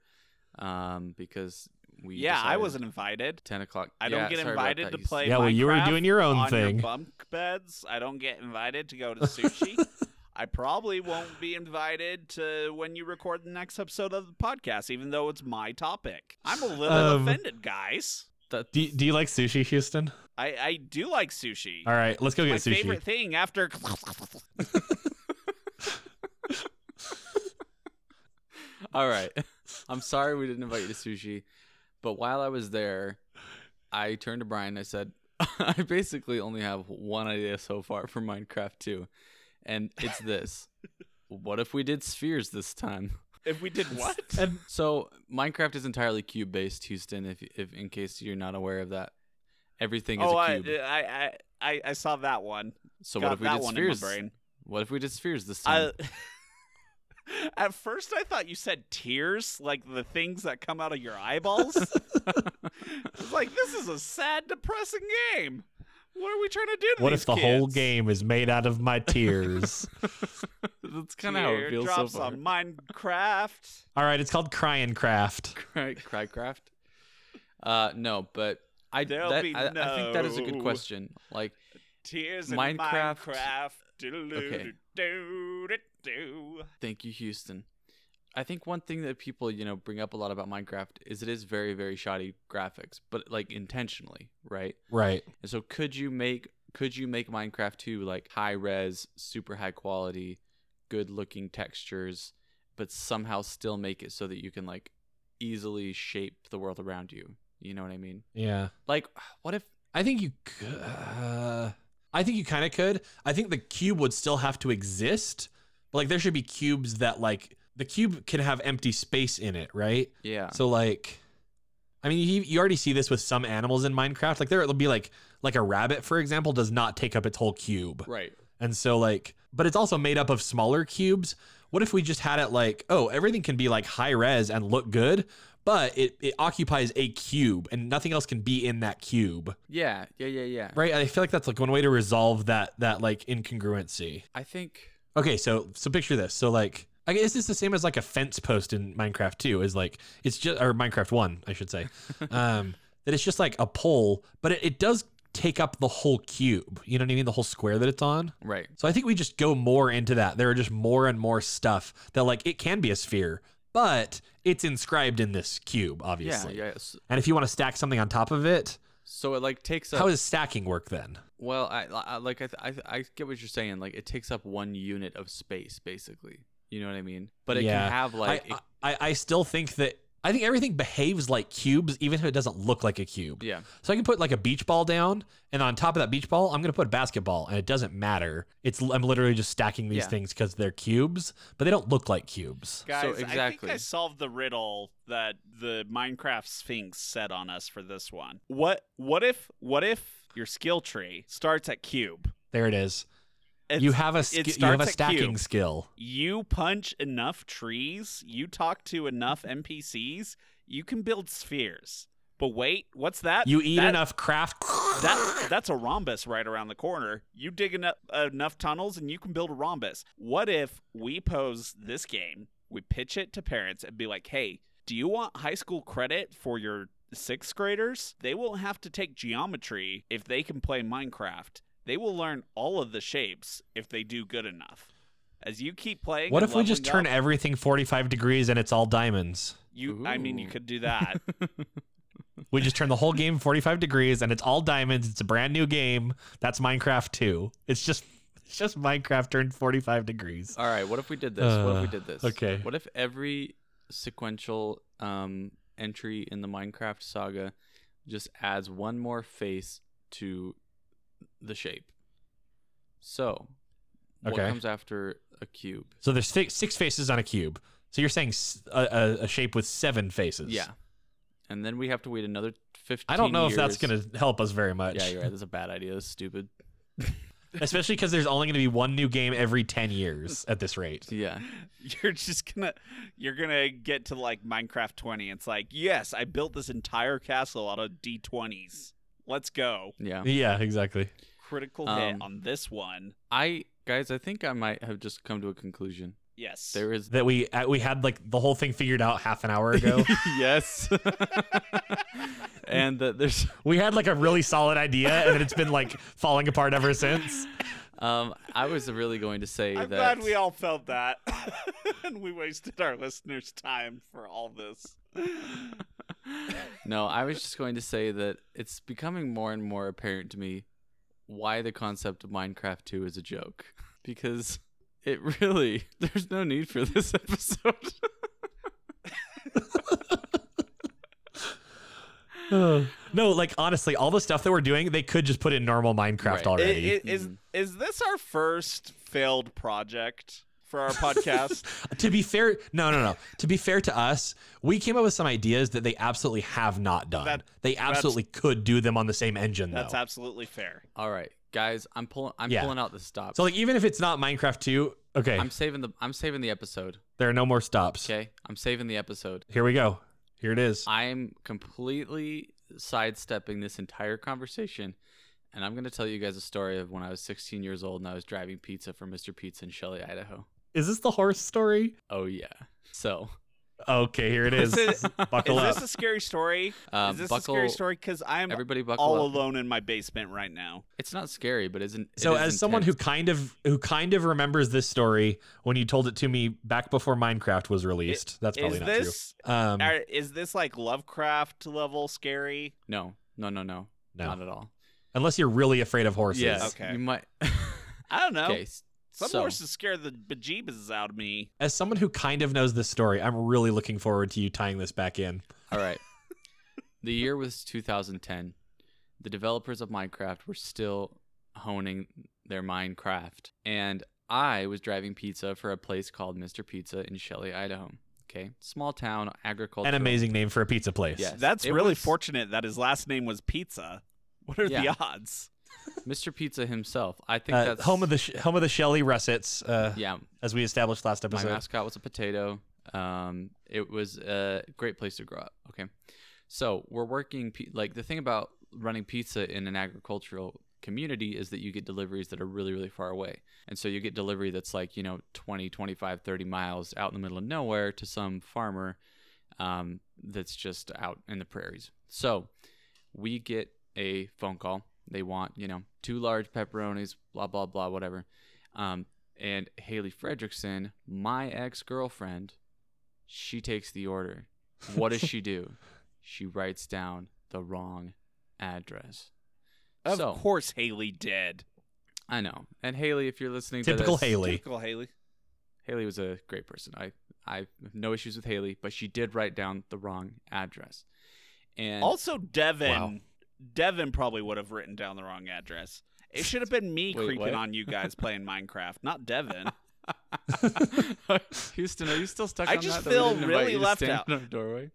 um, because we yeah, I wasn't invited. ten o'clock. I don't Yeah, get invited to play. Yeah, well, you were Minecraft doing your own on thing. bunk beds. I don't get invited to go to sushi. I probably won't be invited to when you record the next episode of the podcast, even though it's my topic. I'm a little Um, offended, guys. That, do, do you like sushi, Houston? I, I do like sushi. All right, let's go my get sushi. favorite thing after. All right. I'm sorry we didn't invite you to sushi, but while I was there, I turned to Brian. And I said, I basically only have one idea so far for Minecraft 2, and it's this: What if we did spheres this time? if we did what? And So Minecraft is entirely cube based, Houston. If, if in case you're not aware of that, everything is oh, a I, cube. I, I, I, I saw that one. so Got what if we that did spheres? brain. What if we did spheres this I, time? at first, I thought you said tears, like the things that come out of your eyeballs. it's like this is a sad, depressing game. What are we trying to do to what these if the whole game is made out of my tears? That's kind of how it feels so far. on Minecraft. All right, it's called Crying Craft. Cry, Crycraft. Uh, no, but I, There'll that, be I, I think that is a good question. Like, Tears Minecraft- Minecraft. Okay. Thank you, Houston. I think one thing that people, you know, bring up a lot about Minecraft is it is very, very shoddy graphics, but like intentionally, right? Right. And so could you make could you make Minecraft 2 like high res, super high quality, good looking textures, but somehow still make it so that you can like easily shape the world around you? You know what I mean? Yeah. Like what if I think you could. Uh, I think you kind of could. I think the cube would still have to exist, but like there should be cubes that like the cube can have empty space in it, right? yeah. So like, I mean, you, you already see this with some animals in Minecraft. Like there, it'll be like like a rabbit, for example, does not take up its whole cube, right. and so like, but it's also made up of smaller cubes. What if we just had it like, oh, everything can be like high res and look good, but it, it occupies a cube and nothing else can be in that cube. Yeah, yeah, yeah, yeah. Right? I feel like that's like one way to resolve that that like incongruency. I think Okay, so so picture this. So like I guess it's the same as like a fence post in Minecraft 2 is like it's just or Minecraft 1, I should say. um that it's just like a pole, but it, it does take up the whole cube. You know what I mean? The whole square that it's on. right. So I think we just go more into that. There are just more and more stuff that like it can be a sphere, but it's inscribed in this cube, obviously. Yeah, And if you want to stack something on top of it, So it like takes up how does stacking work then? Well, I, I like I, th- I I get what you're saying. Like it takes up one unit of space, basically. You know what I mean? But it Yeah. can have like I, I I still think that I think everything behaves like cubes, even if it doesn't look like a cube. yeah, So I can put like a beach ball down, and on top of that beach ball, I'm gonna put a basketball, and it doesn't matter. It's I'm literally just stacking these Yeah. things because they're cubes, but they don't look like cubes. Guys, I think. I solved the riddle that the Minecraft Sphinx set on us for this one. What what if what if your skill tree starts at cube? There it is. It's, you have a sk- you have a stacking skill. you punch enough trees, you talk to enough NPCs, you can build spheres. But wait, what's that? You eat That- enough craft. That that's a rhombus right around the corner. You dig enough, enough tunnels and you can build a rhombus. What if we pose this game? We pitch it to parents and be like, "Hey, do you want high school credit for your sixth graders, they won't have to take geometry if they can play Minecraft. They will learn all of the shapes if they do good enough. As you keep playing, What if we just turn up, everything 45 degrees and it's all diamonds? you? I mean, you could do that. We just turn the whole game 45 degrees and it's all diamonds. It's a brand new game. That's Minecraft 2. It's just it's just Minecraft turned 45 degrees. All right, what if we did this? what if we Uh, did this? okay. What if every sequential um, entry in the Minecraft saga just adds one more face to the shape? So, what Okay. comes after a cube? So there's six faces on a cube. So you're saying s- a, a, a shape with seven faces. Yeah. And then we have to wait another 15 I don't know if that's going to help us very much. Yeah, you're right. That's a bad idea. That's stupid. Especially because there's only going to be one new game every 10 years at this rate. Yeah. you're just gonna you're gonna get to like Minecraft 20. It's like, yes, I built this entire castle out of D20s. Let's go. Yeah. Yeah, exactly. Critical hit Um, on this one. I guys, I think I might have just come to a conclusion. Yes. There is That we uh, we had like the whole thing figured out half an hour ago. yes. and that there's we had like a really solid idea and then it's been like falling apart ever since. um I was really going to say I'm that glad we all felt that. and we wasted our listeners' time for all this. No, I was just going to say that it's becoming more and more apparent to me why the concept of Minecraft 2 is a joke because it really there's no need for this episode. no, like honestly, all the stuff that we're doing, they could just put in normal Minecraft Right. Already. i- Is, is this our first failed project for our podcast? to be fair, no, no, no. to be fair to us, we came up with some ideas that they absolutely have not done. That- they absolutely could do them on the same engine That's though. absolutely fair. All right, guys, I'm pulling I'm Yeah. pulling out the stops. so like even if it's not Minecraft 2, okay, I'm saving the I'm saving the episode. there are no more stops. Okay? I'm saving the episode. Here we go. Here it is. I'm completely sidestepping this entire conversation, and I'm going to tell you guys a story of when I was 16 years old and I was driving pizza for Mr. Pizza in Shelley, Idaho. Is this the horse story? Oh yeah. So, Okay, here it is. Is it- Buckle is up. this a scary story? um, is this buckle. a scary story? Because I'm Everybody buckle all up. alone in my basement right now. It's not scary, but isn't. it So is as someone who kind of who kind of remembers this story when you told it to me back before Minecraft was released, that's probably Is not this true. Um, are- is this like Lovecraft level scary? no, no, no, no, no, not at all. unless you're really afraid of horses. Yes, Okay. you might. I don't know. okay, s- Some so, horses scare the bejeebus out of me. As someone who kind of knows this story, I'm really looking forward to you tying this back in. All right. the year was 2010. The developers of Minecraft were still honing their Minecraft. And I was driving pizza for a place called Mr. Pizza in Shelley, Idaho. Okay. Small town, agriculture. An amazing name for a pizza place. Yes. That's it really was- fortunate that his last name was Pizza. What are Yeah. the odds? Mr. Pizza himself. I think Uh, that's home of the sh- home of the Shelley Russets, uh, Yeah. as we established last episode, My mascot was a potato. Um, it was a great place to grow up. Okay, so we're working like the thing about running pizza in an agricultural community is that you get deliveries that are really really far away and so you get delivery that's like you know 20 25 30 miles out in the middle of nowhere to some farmer um, that's just out in the prairies so we get a phone call they want you know two large pepperonis blah blah blah whatever um, and Haley Fredrickson, my ex girlfriend, she takes the order. What does she do? She writes down the wrong address. Of so, course, Haley did. I know. And Haley, if you're listening Typical to this, Haley. Typical Haley. Haley was a great person. I I have no issues with Haley, but she did write down the wrong address. And Also, Devin. Wow. Devin probably would have written down the wrong address. It should have been me Wait, creeping what? on you guys playing Minecraft, not Devin. Houston, are you still stuck I on just that? that feel didn't really left out. in our doorway.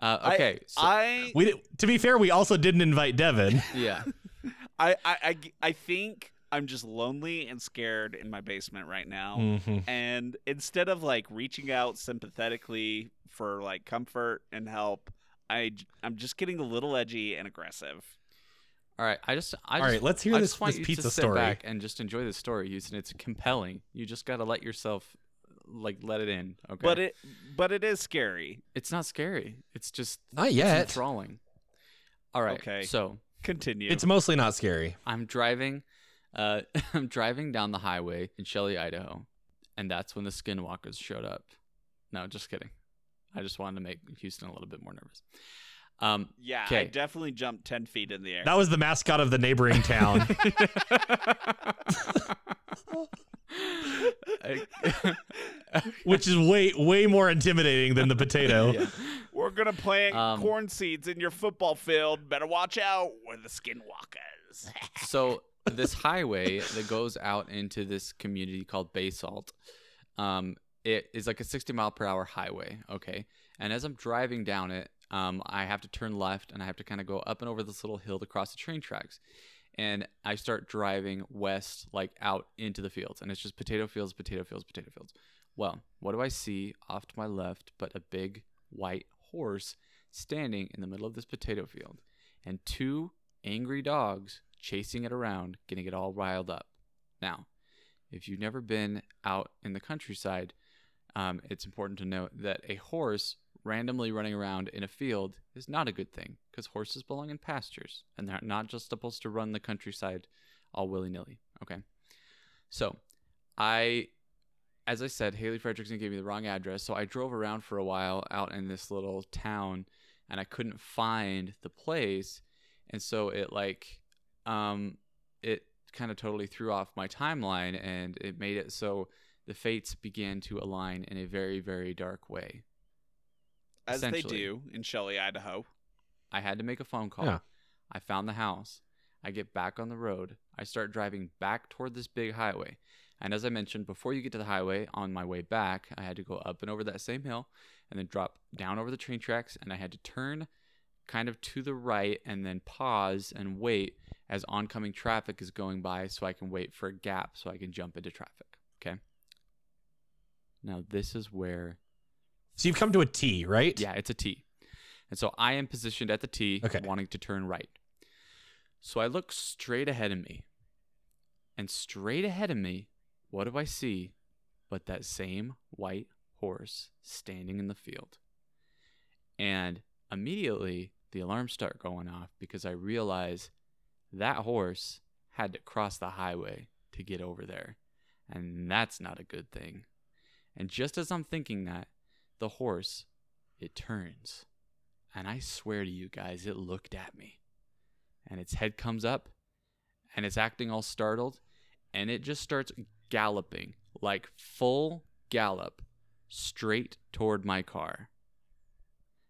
Uh, I- okay, so I, We to be fair, we also didn't invite Devin. yeah, I, I, I, I think I'm just lonely and scared in my basement right now. Mhm. And instead of like reaching out sympathetically for like comfort and help, I, j- I'm just getting a little edgy and aggressive. All right, I just, I All just, right, let's hear I this- just want this you pizza to sit story. back and just enjoy the story, Houston. It's compelling. You just got to let yourself like let it in. Okay, But it but it is scary. it's not scary. It's just Not yet it's yet. enthralling. All right. Okay. So Continue. It's mostly not scary. I'm driving, uh, I'm driving down the highway in Shelley, Idaho, and that's when the Skinwalkers showed up. No, just kidding. I just wanted to make Houston a little bit more nervous. Um, yeah, I definitely jumped ten feet in the air. That was the mascot of the neighboring town. Which is way way more intimidating than the potato. Yeah. We're gonna plant Um, corn seeds in your football field. Better watch out. We're the skinwalkers. so this highway that goes out into this community called Basalt, um, it is like a 60 mile per hour highway. Okay, and as I'm driving down it, um, I have to turn left and I have to kind of go up and over this little hill to cross the train tracks. And I start driving west, like out into the fields, and it's just potato fields, potato fields, potato fields. Well, what do I see off to my left but a big white horse standing in the middle of this potato field, and two angry dogs chasing it around, getting it all riled up. Now, if you've never been out in the countryside, um, it's important to note that a horse randomly running around in a field is not a good thing because horses belong in pastures and they're not just supposed to run the countryside all willy nilly. Okay. So, I, as I said, Haley Fredrickson gave me the wrong address. So I drove around for a while out in this little town and I couldn't find the place. And so it like, um, it kind of totally threw off my timeline and it made it so the fates began to align in a very, very dark way. As they do in Shelley, Idaho. I had to make a phone call. Yeah. I found the house. I get back on the road. I start driving back toward this big highway. And as I mentioned, before you get to the highway, on my way back, I had to go up and over that same hill and then drop down over the train tracks. And I had to turn kind of to the right and then pause and wait as oncoming traffic is going by so I can wait for a gap so I can jump into traffic. Okay. Now, this is where So you've come to a T, right? yeah, it's a T. And so I am positioned at the T, Okay. wanting to turn right. So I look straight ahead of me. And straight ahead of me, what do I see but that same white horse standing in the field? And immediately the alarms start going off because I realize that horse had to cross the highway to get over there. And that's not a good thing. And just as I'm thinking that, the horse, it turns. And I swear to you guys, it looked at me. And its head comes up and it's acting all startled. And it just starts galloping, like full gallop, straight toward my car.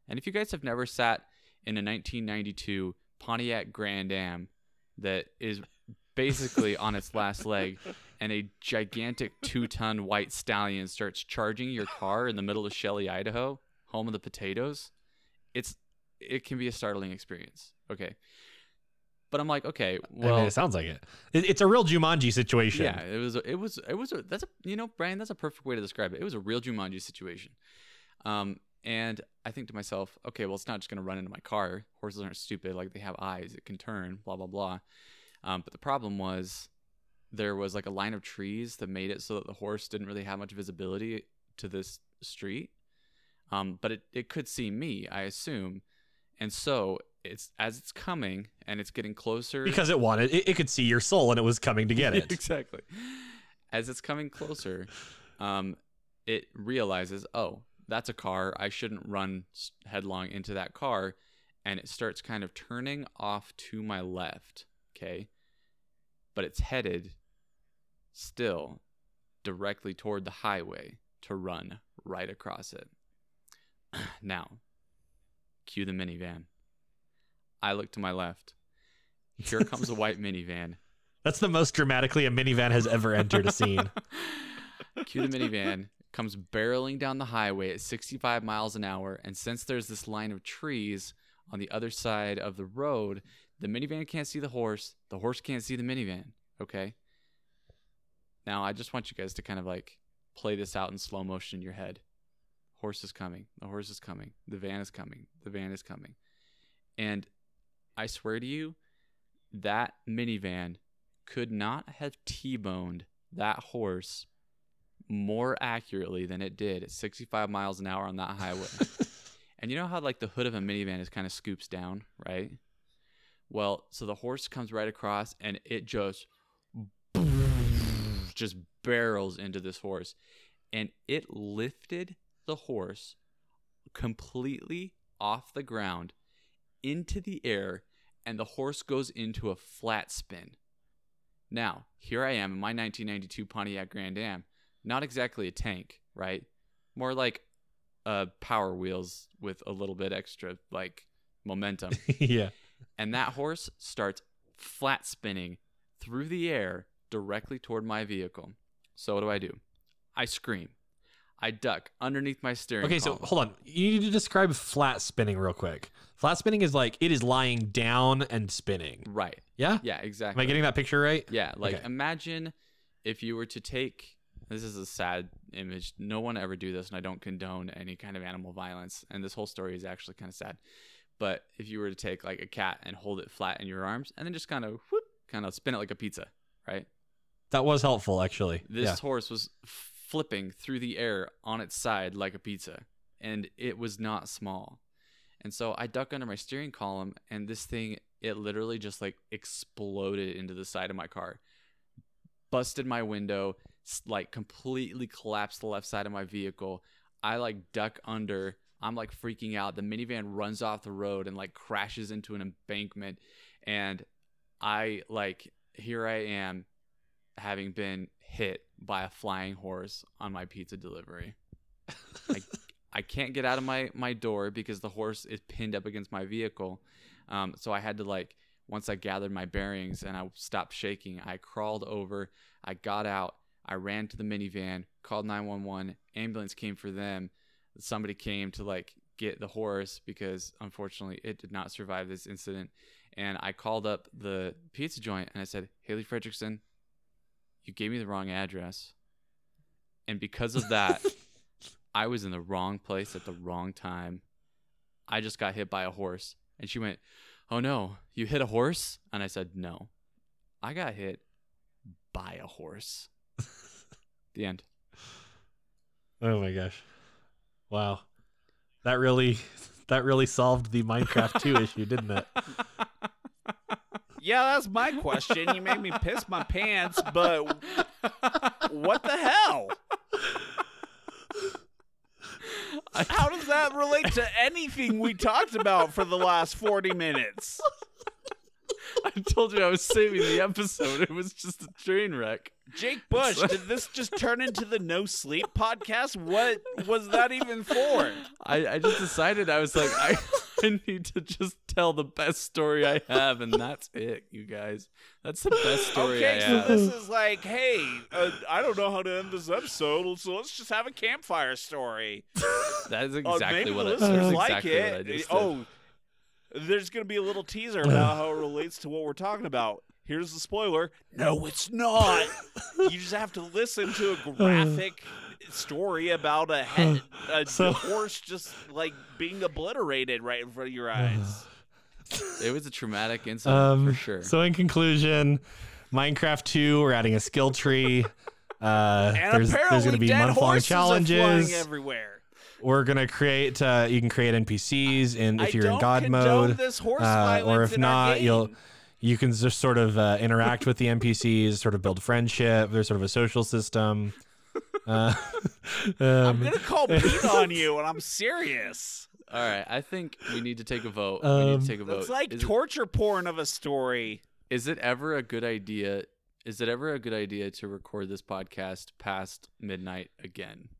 And if you guys have never sat in a 1992 Pontiac Grand Am that is basically on its last leg and a gigantic two ton white stallion starts charging your car in the middle of Shelley, Idaho, home of the potatoes, it's it can be a startling experience. Okay. But I'm like, okay, I well, mean, it sounds like it. it. It's a real Jumanji situation. yeah, it was. It was. It was. A, that's a. You know, Brian. That's a perfect way to describe it. It was a real Jumanji situation. Um, and I think to myself, okay, well, it's not just gonna run into my car. Horses aren't stupid. Like they have eyes. It can turn. Blah blah blah. Um, but the problem was there was like a line of trees that made it so that the horse didn't really have much visibility to this street. Um, but it, it could see me, I assume. And so it's as it's coming and it's getting closer Because it wanted, it, it could see your soul and it was coming to get it. exactly. As it's coming closer, um, it realizes, oh, that's a car. I shouldn't run headlong into that car. And it starts kind of turning off to my left. Okay. But it's headed still directly toward the highway to run right across it. now, cue the minivan. I look to my left. Here comes a white minivan. That's the most dramatically a minivan has ever entered a scene. Cue the minivan comes barreling down the highway at 65 miles an hour, and since there's this line of trees on the other side of the road, the minivan can't see the horse. The horse can't see the minivan. Okay. Now I just want you guys to kind of like play this out in slow motion in your head. Horse is coming. The horse is coming. The van is coming. The van is coming. And I swear to you, that minivan could not have T boned that horse more accurately than it did at 65 miles an hour on that highway. and you know how like the hood of a minivan is kind of scoops down, right? Well, so the horse comes right across and it just just barrels into this horse and it lifted the horse completely off the ground into the air and the horse goes into a flat spin. Now, here I am in my 1992 Pontiac Grand Am, not exactly a tank, right? More like uh power wheels with a little bit extra like momentum. yeah. and that horse starts flat spinning through the air directly toward my vehicle. So what do I do? I scream. I duck underneath my steering Okay, so hold on. You need to describe flat spinning real quick. Flat spinning is like it is lying down and spinning. right. Yeah? Yeah, exactly. Am. I getting that picture right? Yeah, like Okay. imagine if you were to take this is a sad image. No one ever do this and I don't condone any kind of animal violence and this whole story is actually kind of sad. But if you were to take like a cat and hold it flat in your arms and then just kind of whoop, kind of spin it like a pizza, right? That was helpful actually. This yeah. horse was flipping through the air on its side like a pizza, and it was not small. And so I duck under my steering column, and this thing, it literally just like exploded into the side of my car, busted my window, like completely collapsed the left side of my vehicle. I like duck under. I'm like freaking out. The minivan runs off the road and like crashes into an embankment. And I like, here I am having been hit by a flying horse on my pizza delivery. I, I can't get out of my, my door because the horse is pinned up against my vehicle. Um, so I had to like once I gathered my bearings and I stopped shaking, I crawled over, I got out, I ran to the minivan, called 911, ambulance came for them. Somebody came to like get the horse because unfortunately it did not survive this incident. And I called up the pizza joint and I said, Haley Fredrickson, you gave me the wrong address. And because of that, I was in the wrong place at the wrong time. I just got hit by a horse. And she went, Oh no, you hit a horse? And I said, No, I got hit by a horse. the end. Oh my gosh. Wow. That really that really solved the Minecraft 2 issue, didn't it? Yeah, that's my question. You made me piss my pants, but what the hell? How does that relate to anything we talked about for the last 40 minutes? I told you I was saving the episode. It was just a train wreck. Jake Bush, did this just turn into the No Sleep podcast? What was that even for? I, I just decided I was like, I, I need to just tell the best story I have, and that's it, you guys. That's the best story I Okay, so have. this is like, hey, uh, I don't know how to end this episode, so let's just have a campfire story. That is Oh, exactly maybe what the I, listeners that's like exactly what I it. just did. Oh, there's gonna be a little teaser about how it relates to what we're talking about. Here's the spoiler. No, it's not. you just have to listen to a graphic story about a, head, a So- horse just like being obliterated right in front of your eyes. It was a traumatic incident Um, for sure. So in conclusion, Minecraft 2, we're adding a skill tree. Uh, And there's apparently, there's going to be dead month long horses are challenges. everywhere. We're going to create. Uh, you can create NPCs, and if I you're in God mode, this horse uh, or if not, you'll you can just sort of uh, interact with the NPCs, sort of build friendship. There's sort of a social system. Uh, I'm um, gonna call Pete on you, and I'm serious. All right, I think we need to take a vote. we need Um, to take a vote. It's like is, it, torture porn of a story. is it ever a good idea? Is it ever a good idea to record this podcast past midnight again?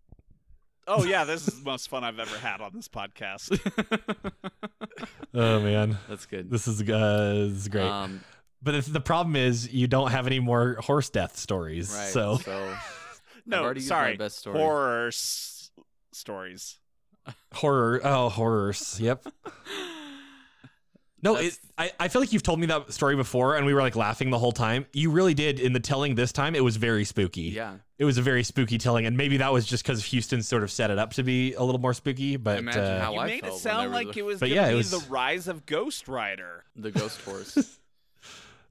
Oh yeah, this is the most fun I've ever had on this podcast. oh man, That's good. this is uh, this is great. Um, but it's, the problem is you don't have any more horse death stories. right. So so No, already used sorry, my best story. horror s- stories. horror. Oh, horrors. Yep. No, it, That's- I, I feel like you've told me that story before and we were like laughing the whole time. You really did in the telling this time. It was very spooky. yeah. It was a very spooky telling. And maybe that was just because Houston sort of set it up to be a little more spooky. But Imagine uh, how You I made felt it when sound there like was it was But gonna yeah, it be was- the rise of Ghost Rider. the ghost horse.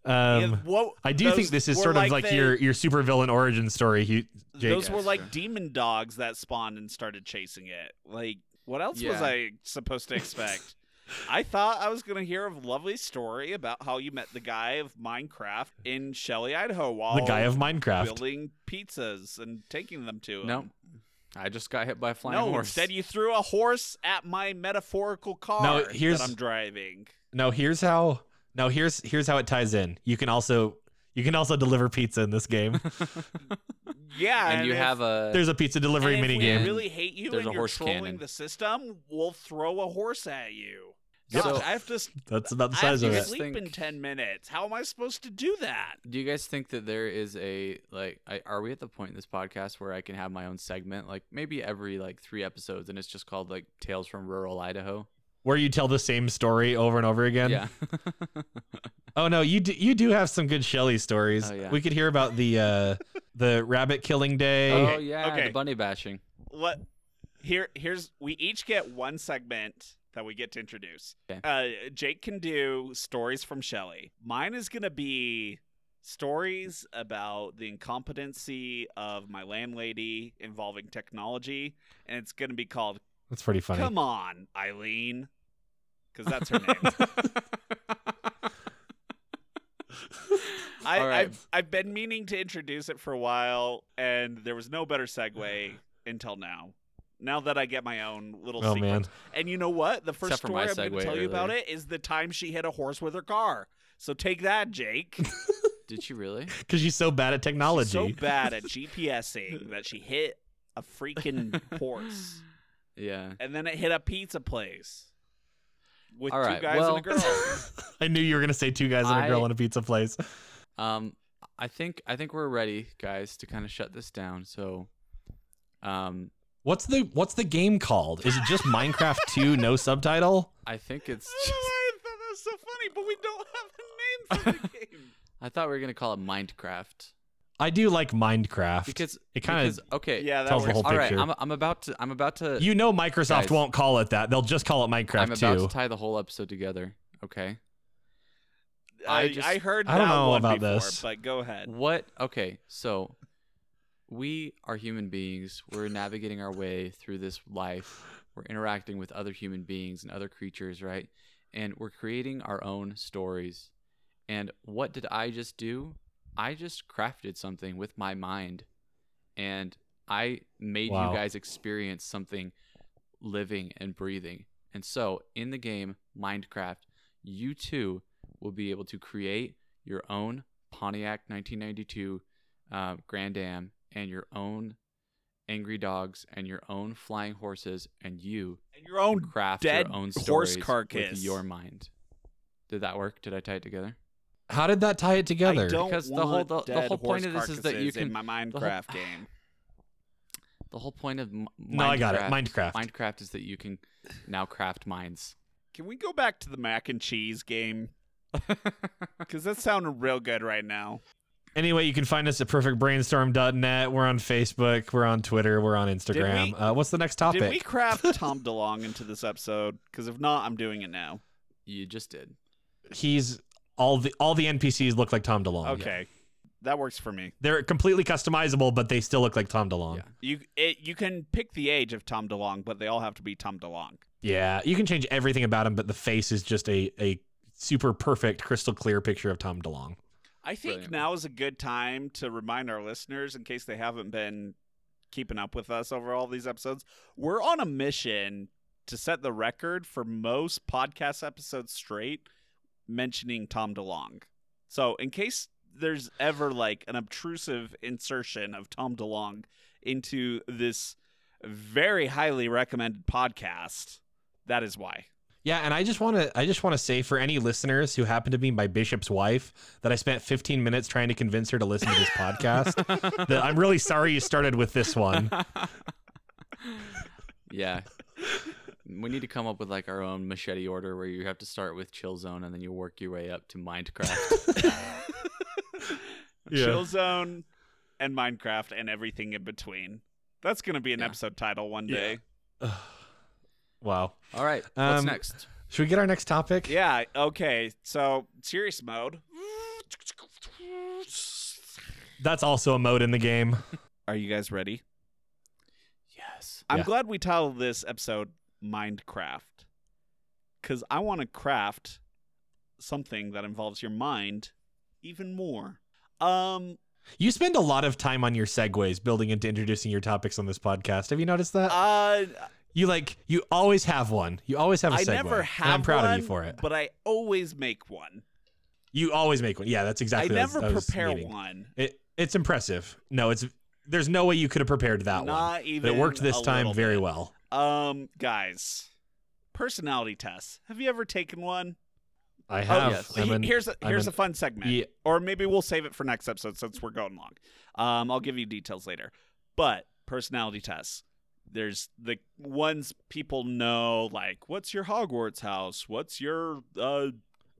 Um, Yeah, what- I do think this is were sort of like the- your your supervillain origin story. Hugh, Jake. Those were like demon dogs that spawned and started chasing it. Like, what else was I supposed to expect? I thought I was gonna hear a lovely story about how you met the guy of Minecraft in Shelley, Idaho, while the guy of Minecraft. building pizzas and taking them to him. No, I just got hit by a flying no, horse. instead you threw a horse at my metaphorical car No, here's- that I'm driving. No, here's how. No, here's here's how it ties in. You can also you can also deliver pizza in this game. Yeah, and you if- have a There's a pizza delivery and if mini we game. really hate you There's and a you're horse trolling cannon. the system, we'll throw a horse at you. Yep. Gosh, So- I have to That's about the I have size to of you it. guys sleep in ten minutes. How am I supposed to do that? Do you guys think that there is a like? I, are we at the point in this podcast where I can have my own segment, like maybe every like three episodes, and it's just called like Tales from Rural Idaho? Where you tell the same story over and over again. yeah. Oh no, you do, you do have some good Shelley stories. Oh, yeah. We could hear about the uh the rabbit killing day. oh yeah. okay. The bunny bashing. What? Here, here's we each get one segment that we get to introduce. Okay. Uh, Jake can do stories from Shelley. Mine is gonna be stories about the incompetency of my landlady involving technology, and it's gonna be called That's pretty funny. "Come On, Eileen," because that's her name. I, All right. I've I've been meaning to introduce it for a while, and there was no better segue until now. Now that I get my own little Oh sequence. man. And you know what? The first Except for my story I'm going to tell you about it is the time she hit a horse with her car. So take that, Jake. Did she really? Because she's so bad at technology. She's so bad at GPSing that she hit a freaking horse, Yeah. and then it hit a pizza place with All two right, guys well- and a girl. I knew you were gonna say two guys and a girl I- in a pizza place. Um, I think I think we're ready, guys, to kind of shut this down. So, um, What's the what's the game called? Is it just Minecraft 2 no subtitle? I think it's. I thought that was so funny, but we don't have a name for the game. I thought we were gonna call it Minecraft I do like Minecraft. because it kind of okay. Yeah, that tells the works. whole All right. I'm, I'm about to I'm about to you know Microsoft Guys. won't call it that. They'll just call it Minecraft I'm about 2. to tie the whole episode together. Okay. I, I just- I heard I don't that know one about before, this. but go ahead. What? Okay, so we are human beings. We're navigating our way through this life. We're interacting with other human beings and other creatures, right? And we're creating our own stories. And what did I just do? I just crafted something with my mind. And I made Wow. you guys experience something living and breathing. And so, in the game Minecraft, you too will be able to create your own Pontiac 1992 uh, Grand Am and your own angry dogs and your own flying horses, and you And your own craft dead your own horse carcass. with your mind. Did that work? Did I tie it together? How did that tie it together? I don't Because the whole- the- the whole point of this is that you carcasses in can- my the whole- Minecraft game. The whole point of M- No, I got it. Minecraft- Minecraft. Minecraft is that you can now craft mines. Can we go back to the mac and cheese game? Because that's sounding real good right now. Anyway, you can find us at perfectbrainstorm.net. We're on Facebook. We're on Twitter. We're on Instagram. we- uh, what's the next topic? Did we craft Tom DeLonge into this episode? Because if not, I'm doing it now. You just did. He's all the all the NPCs look like Tom DeLonge. Okay, that works for me. They're completely customizable, but they still look like Tom DeLonge. Yeah. You it, you can pick the age of Tom DeLonge, but they all have to be Tom DeLonge. Yeah, you can change everything about him, but the face is just a a super perfect, crystal clear picture of Tom DeLonge. I think Brilliant. now is a good time to remind our listeners, in case they haven't been keeping up with us over all these episodes, we're on a mission to set the record for most podcast episodes straight mentioning Tom DeLonge. So, in case there's ever like an obtrusive insertion of Tom DeLonge into this very highly recommended podcast, that is why. Yeah, and I just want to I just want to say for any listeners who happen to be my bishop's wife that I spent 15 minutes trying to convince her to listen to this podcast. that I'm really sorry you started with this one. yeah. We need to come up with like our own machete order where you have to start with chill zone and then you work your way up to Minecraft. Yeah. Chill Zone and Minecraft and everything in between. That's going to be an Yeah. episode title one Yeah. day. wow. All right. What's Um, next? Should we get our next topic? Yeah, okay. So, serious mode. That's also a mode in the game. Are you guys ready? Yes. I'm Yeah. glad we titled this episode Mindcraft. Because I want to craft something that involves your mind even more. Um, You spend a lot of time on your segues building into introducing your topics on this podcast. Have you noticed that? uh, you like you always have one. You always have a I segue. never and have I'm proud one, of you for it. But I always make one. You always make one. Yeah, that's exactly. I what never was- was prepare meaning. one. It it's impressive. No, it's there's no way you could have prepared that one. Not But even. it worked this time very bit. well. Um, guys, personality tests. Have you ever taken one? I have. yes. He- an- here's a, here's an- a fun segment, Yeah. or maybe we'll save it for next episode since we're going long. Um, I'll give you details later. But personality tests. There's the ones people know, like what's your Hogwarts house? What's your uh,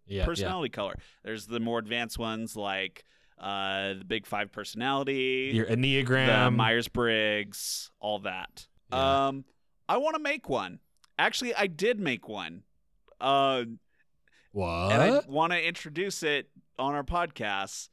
yeah, personality color? There's the more advanced ones like uh, the Big Five personality, Your enneagram. Myers Briggs, all that. Yeah. Um, I want to make one. Actually, I did make one. Uh, what? and I want to introduce it on our podcast.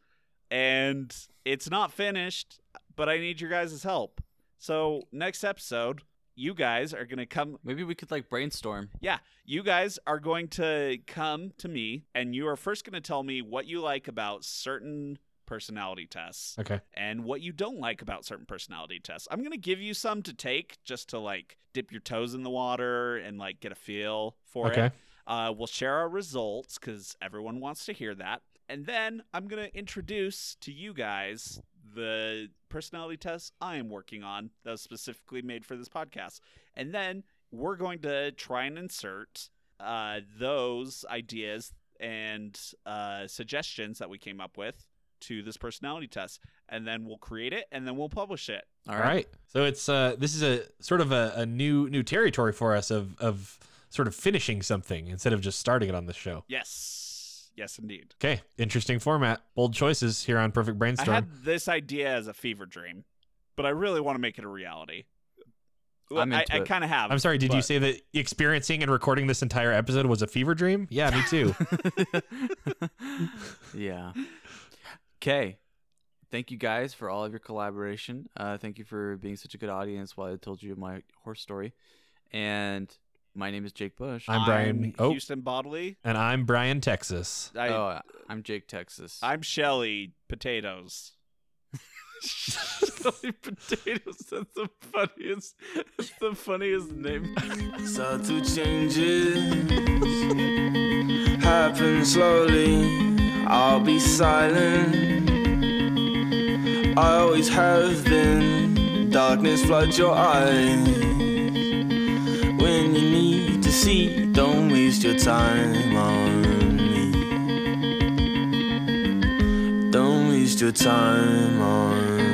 And it's not finished, but I need your guys' help. So next episode, you guys are gonna come. Maybe we could like brainstorm. Yeah, you guys are going to come to me, and you are first gonna tell me what you like about certain personality tests okay. and what you don't like about certain personality tests. I'm gonna give you some to take just to like dip your toes in the water and like get a feel for Okay. it. Uh, we'll share our results because everyone wants to hear that. And then I'm going to introduce to you guys the personality tests I am working on that was specifically made for this podcast. And then we're going to try and insert uh, those ideas and uh, suggestions that we came up with to this personality test. And then we'll create it and then we'll publish it. All All right. So it's uh this is a sort of a, a new new territory for us of of sort of finishing something instead of just starting it on the show. Yes. Yes, indeed. Okay. Interesting format. Bold choices here on Perfect Brainstorm. I had this idea as a fever dream, but I really want to make it a reality. Well, I'm I, into I it. kind of have. I'm sorry, did you say that experiencing and recording this entire episode was a fever dream? Yeah, me too. yeah. Okay. Thank you guys for all of your collaboration. Uh, thank you for being such a good audience while I told you my horse story. And my name is Jake Bush. I'm Brian- I'm oh. Houston Bodley. and I'm Brian Texas. I, oh, I'm Jake Texas. I'm Shelly Potatoes. Shelly Potatoes. That's the funniest. That's the funniest name. Subtle changes happen slowly. I'll be silent. I always have been. Darkness floods your eyes. When you need to see, don't waste your time on me. Don't waste your time on